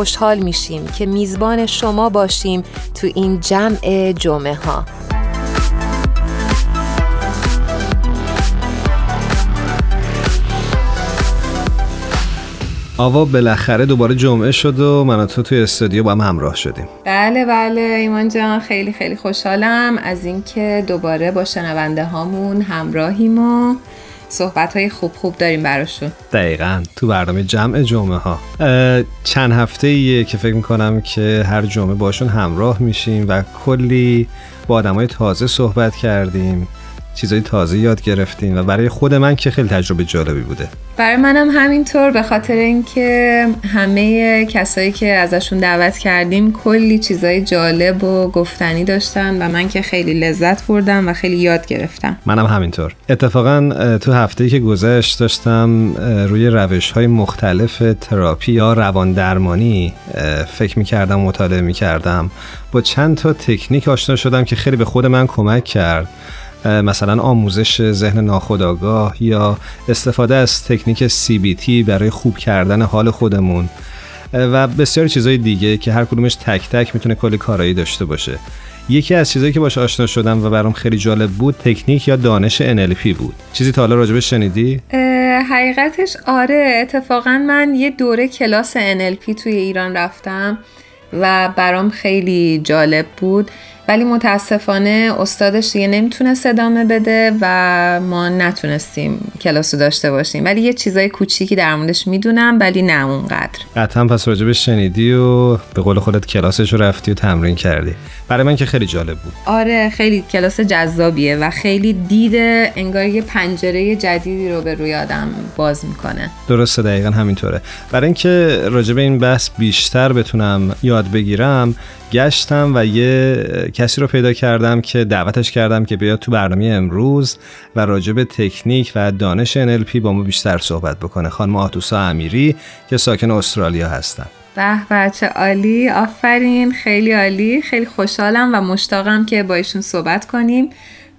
خوشحال میشیم که میزبان شما باشیم تو این جمع جمعه ها. آوا بالاخره دوباره جمعه شد و من تو توی استودیو با هم همراه شدیم. بله بله ایمان جان خیلی خیلی خوشحالم از اینکه دوباره با شنونده هامون همراهیم و صحبت های خوب خوب داریم براشون. دقیقا تو برنامه جمع جمعه ها چند هفته ایه که فکر می‌کنم که هر جمعه باشون همراه میشیم و کلی با آدم های تازه صحبت کردیم. چیزای تازه یاد گرفتیم و برای خود من که خیلی تجربه جالبی بوده. برای منم همینطور به خاطر اینکه همه کسایی که ازشون دعوت کردیم کلی چیزای جالب و گفتنی داشتن و من که خیلی لذت بردم و خیلی یاد گرفتم. منم همینطور. اتفاقا تو هفته که گذشت داشتم روی روش های مختلف تراپی یا روان درمانی فکر می‌کردم مطالعه می‌کردم. با چند تا تکنیک آشنا شدم که خیلی به خود من کمک کرد. مثلا آموزش ذهن ناخودآگاه یا استفاده از تکنیک CBT برای خوب کردن حال خودمون. و بسیاری چیزهای دیگه که هر کدومش تک تک می‌تونه کلی کارایی داشته باشه. یکی از چیزهایی که باش آشنا شدم و برام خیلی جالب بود تکنیک یا دانش NLP بود. چیزی تا حالا راجبش شنیدی؟ حقیقتش آره اتفاقا من یه دوره کلاس NLP توی ایران رفتم و برام خیلی جالب بود. ولی متاسفانه استادش دیگه نمی‌تونست ادامه بده و ما نتونستیم کلاسو داشته باشیم. ولی یه چیزای کوچیکی در موردش می‌دونم ولی نه اونقدر. قطعا پس راجبش شنیدی و به قول خودت کلاسش رو رفتی و تمرین کردی. برای من که خیلی جالب بود. آره خیلی کلاس جذابیه و خیلی دیده انگار یه پنجره جدیدی رو به روی آدم باز می‌کنه. درسته دقیقا همینطوره. برای اینکه راجب این بحث بیشتر بتونم یاد بگیرم گشتم و یه کسی رو پیدا کردم که دعوتش کردم که بیاد تو برنامه امروز و راجع به تکنیک و دانش NLP با ما بیشتر صحبت بکنه. خانم آتوسا امیری که ساکن استرالیا هستن. به بچه عالی آفرین. خیلی عالی. خیلی خوشحالم و مشتاقم که با ایشون صحبت کنیم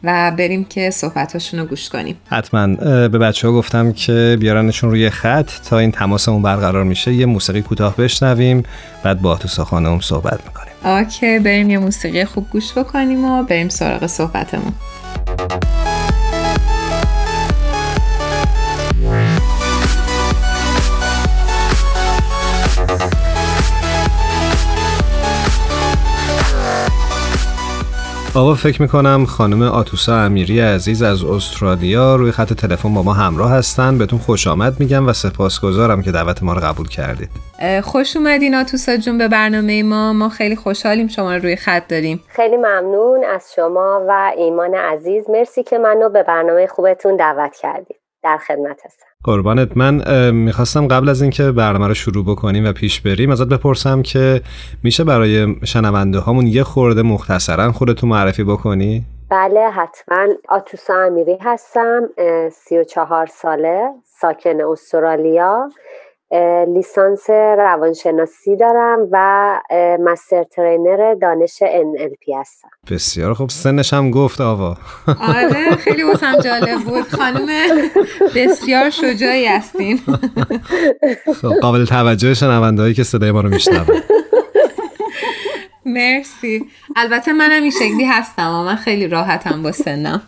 و بریم که صحبتاشون رو گوش کنیم. حتما. به بچه ها گفتم که بیارنشون روی خط. تا این تماسمون برقرار میشه یه موسیقی کوتاه بشنویم. بعد با تو خانم صحبت می‌کنیم. اوکی بریم یه موسیقی خوب گوش بکنیم و بریم سراغ صحبتمون. آقا فکر می‌کنم خانم آتوسا امیری عزیز از استرالیا روی خط تلفن با ما همراه هستن. بهتون خوش آمد میگم و سپاسگزارم که دعوت ما رو قبول کردید. خوش اومدین آتوسا جون به برنامه ما. ما خیلی خوشحالیم شما رو روی خط داریم. خیلی ممنون از شما و ایمان عزیز. مرسی که منو به برنامه خوبتون دعوت کردید. در خدمت هستم. قربانت. من می‌خواستم قبل از اینکه برنامه رو شروع بکنیم و پیش بریم ازت بپرسم که میشه برای شنونده هامون یه خورده مختصرا خودتو معرفی بکنی؟ بله حتما. آتوسا امیری هستم سی و چهار ساله ساکن استرالیا. لیسانس روانشناسی دارم و مستر ترینر دانش NLP هستم. بسیار خب سنش هم گفت آوا. آره خیلی واسم جالب بود. خانم بسیار شجاعی هستین. خب قابل توجه شنونده هایی که صدای ما رو میشنون. مرسی. البته منم این شکلی هستم و من خیلی راحتم با سنم.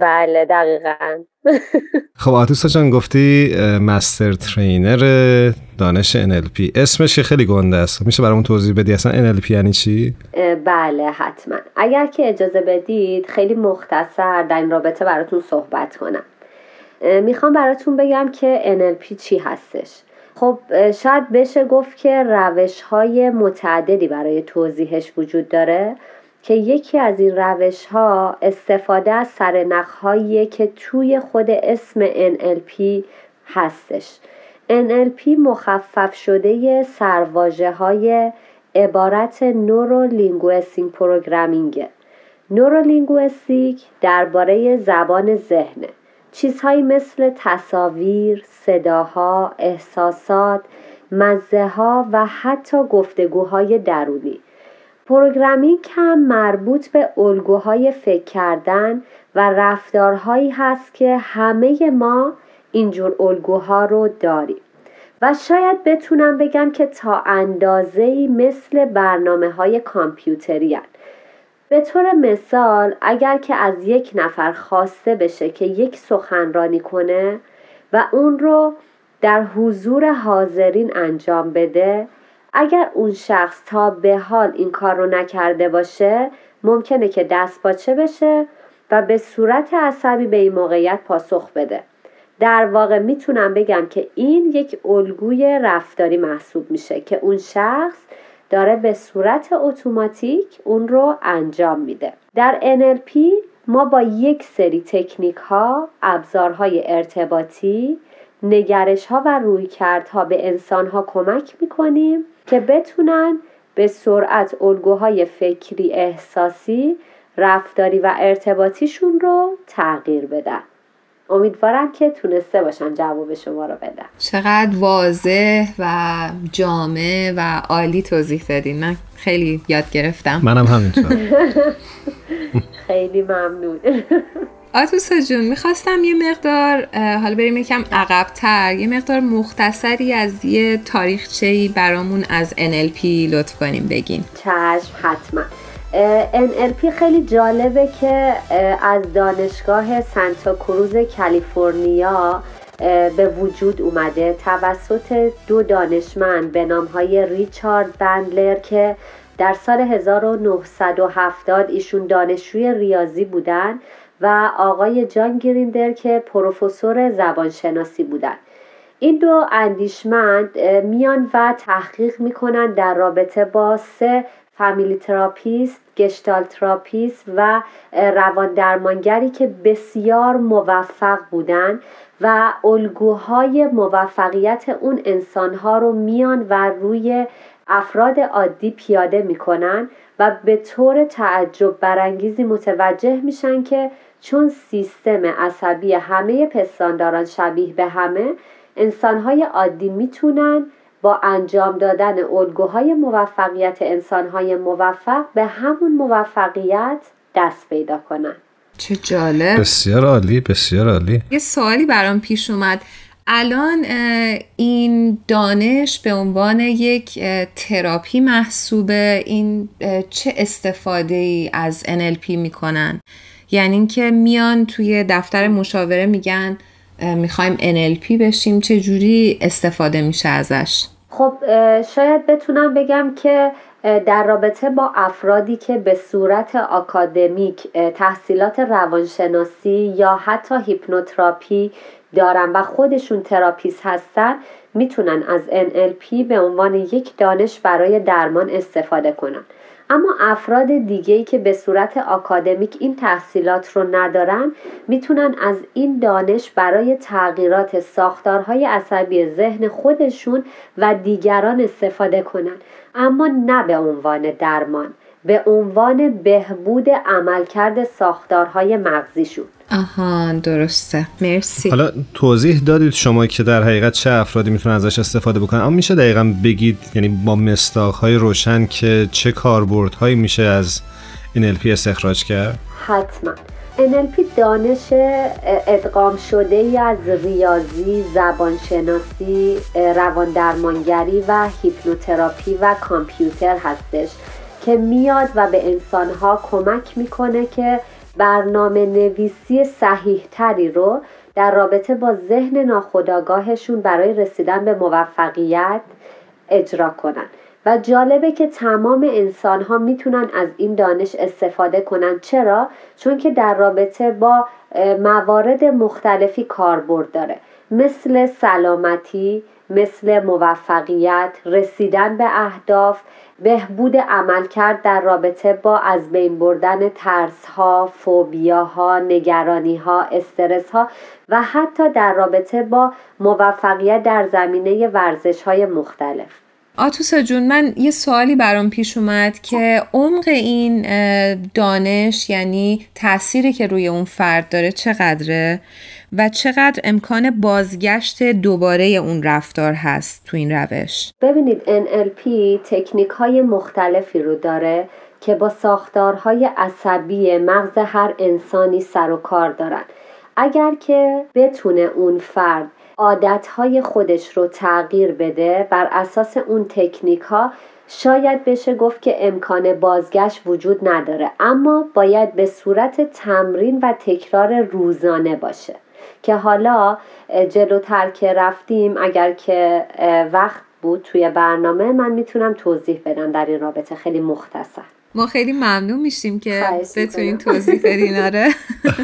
بله دقیقا. خب آتوسا جان گفتی مستر ترینر دانش NLP اسمش خیلی گنده است. میشه برامون توضیح بدی؟ اصلا NLP یعنی چی؟ بله حتما. اگر که اجازه بدید خیلی مختصر در این رابطه براتون صحبت کنم. می‌خوام براتون بگم که NLP چی هستش. خب شاید بشه گفت که روش های متعددی برای توضیحش وجود داره. که یکی از این روش ها استفاده از سرنخ که توی خود اسم NLP هستش. NLP مخفف شده سرواجه های عبارت Neuro Linguistic Programming ه نورولینگوستیک درباره زبان ذهنه چیزهایی مثل تصاویر، صداها، احساسات، مزه ها و حتی گفتگوهای درونی. پروگرامینگ هم مربوط به الگوهای فکر کردن و رفتارهایی هست که همه ما اینجور الگوها رو داریم. و شاید بتونم بگم که تا اندازه‌ای مثل برنامه های کامپیوتری به طور مثال اگر که از یک نفر خواسته بشه که یک سخنرانی کنه و اون رو در حضور حاضرین انجام بده اگر اون شخص تا به حال این کار رو نکرده باشه ممکنه که دست باچه بشه و به صورت عصبی به این موقعیت پاسخ بده. در واقع می‌تونم بگم که این یک الگوی رفتاری محسوب میشه که اون شخص داره به صورت اتوماتیک اون رو انجام میده. در NLP ما با یک سری تکنیک ها ابزارهای ارتباطی نگرش ها و رویکردها به انسان ها کمک می‌کنیم که بتونن به سرعت الگوهای فکری احساسی رفتاری و ارتباطیشون رو تغییر بدن. امیدوارم که تونسته باشم جواب شما رو بدم چقدر واضح و جامع و عالی توضیح دادین. من خیلی یاد گرفتم. منم همینطور. خیلی ممنون. آتوسا جون می‌خواستم یه مقدار حالا بریم یکم عقبتر. یه مقدار مختصری از یه تاریخچهی برامون از NLP لطف کنیم بگین. چشم حتما. NLP خیلی جالبه که از دانشگاه سانتا کروز کالیفرنیا به وجود اومده. توسط دو دانشمند به نامهای ریچارد بندلر که در سال 1970 ایشون دانشجوی ریاضی بودن و آقای جان گریندر که پروفسور زبانشناسی بودن. این دو اندیشمند میان و تحقیق می‌کنن در رابطه با سه family therapist، gestalt therapist و روان درمانگری که بسیار موفق بودن و الگوهای موفقیت اون انسانها رو میان و روی افراد عادی پیاده می‌کنن و به طور تعجب برانگیزی متوجه میشن که چون سیستم عصبی همه پستانداران شبیه به همه انسانهای عادی می‌تونن با انجام دادن الگوهای موفقیت انسانهای موفق به همون موفقیت دست پیدا کنن. چه جالب. بسیار عالی بسیار عالی. یه سوالی برام پیش اومد. الان این دانش به عنوان یک تراپی محسوبه. این چه استفاده ای از NLP می‌کنن؟ یعنی اینکه میان توی دفتر مشاوره میگن می‌خوایم NLP بشیم چه جوری استفاده میشه ازش؟ خب شاید بتونم بگم که در رابطه با افرادی که به صورت آکادمیک تحصیلات روانشناسی یا حتی hypnotherapy دارن و خودشون therapist هستن می‌تونن از NLP به عنوان یک دانش برای درمان استفاده کنن. اما افراد دیگهی که به صورت آکادمیک این تحصیلات رو ندارن می‌تونن از این دانش برای تغییرات ساختارهای عصبی ذهن خودشون و دیگران استفاده کنن اما نه به عنوان درمان. به عنوان بهبود عملکرد ساختارهای مغزیشون آها درسته. مرسی. حالا توضیح دادید شما که در حقیقت چه افرادی می‌تونن ازش استفاده بکنن؟ اما میشه دقیقا بگید یعنی با مستاخهای روشن که چه کاربردهایی میشه از NLP استخراج کرد؟ حتما. NLP دانش ادغام شده ای از ریاضی، زبانشناسی، روان درمانگری و هیپنوتراپی و کامپیوتر هستش. که میاد و به انسانها کمک می‌کنه که برنامه نویسی صحیح تری رو در رابطه با ذهن ناخودآگاهشون برای رسیدن به موفقیت اجرا کنن. و جالبه که تمام انسان ها می‌تونن از این دانش استفاده کنن. چرا؟ چون که در رابطه با موارد مختلفی کاربرد داره. مثل سلامتی، مثل موفقیت، رسیدن به اهداف، بهبود عملکرد در رابطه با از بین بردن ترس ها، فوبیا ها، نگرانی ها، استرس ها و حتی در رابطه با موفقیت در زمینه ورزش های مختلف. آتوسا جون من یه سوالی برام پیش اومد که عمق این دانش یعنی تأثیری که روی اون فرد داره چقدره و چقدر امکان بازگشت دوباره اون رفتار هست تو این روش؟ ببینید NLP تکنیک های مختلفی رو داره که با ساختارهای عصبی مغز هر انسانی سر و کار دارن. اگر که بتونه اون فرد عادتهای خودش رو تغییر بده بر اساس اون تکنیک ها شاید بشه گفت که امکان بازگشت وجود نداره اما باید به صورت تمرین و تکرار روزانه باشه. که حالا جلوتر که رفتیم اگر که وقت بود توی برنامه من می‌تونم توضیح بدم در این رابطه خیلی مختصر. ما خیلی ممنون میشیم که بتونین توضیح بدین آره.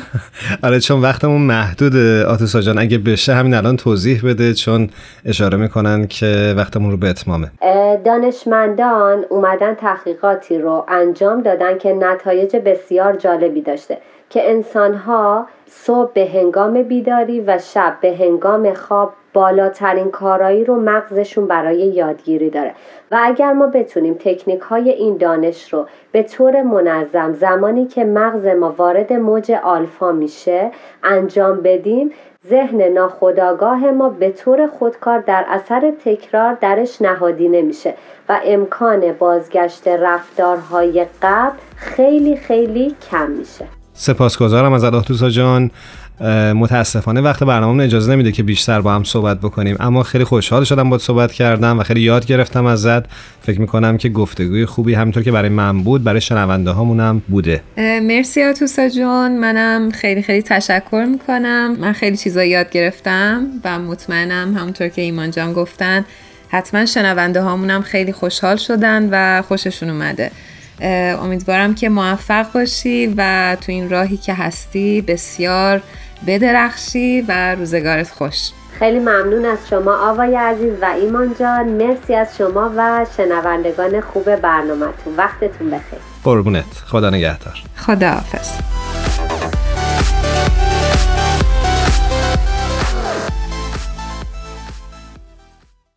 آره چون وقتمون محدود آتوسا جان اگه بشه همین الان توضیح بده چون اشاره می‌کنن که وقتمون رو به اتمامه. دانشمندان اومدن تحقیقاتی رو انجام دادن که نتایج بسیار جالبی داشته که انسانها صبح به هنگام بیداری و شب به هنگام خواب بالاترین کارایی رو مغزشون برای یادگیری داره. و اگر ما بتونیم تکنیک های این دانش رو به طور منظم زمانی که مغز ما وارد موج آلفا میشه انجام بدیم ذهن ناخودآگاه ما به طور خودکار در اثر تکرار درش نهادینه میشه و امکان بازگشت رفتارهای قبل خیلی خیلی کم میشه. سپاسگزارم از الله جان. متاسفانه وقت برنامه اجازه نمیده که بیشتر با هم صحبت بکنیم. اما خیلی خوشحال شدم با صحبت کردم و خیلی یاد گرفتم ازت. فکر می‌کنم که گفتگوی خوبی همینطور که برای من بود برای شنونده هامونم بوده مرسی آتوسا جون. منم خیلی خیلی تشکر می‌کنم. من خیلی چیزا یاد گرفتم و مطمئنم همونطور که ایمان جان گفتن حتما شنونده هامونم خیلی خوشحال شدن و خوششون اومده. امیدوارم که موفق باشی و تو این راهی که هستی بسیار بدرخشی و روزگارت خوش. خیلی ممنون از شما آوای عزیز و ایمان جان. مرسی از شما و شنوندگان خوب برنامهتون. وقتتون بخیر. قربونت. خدا نگهدار. خدا حافظ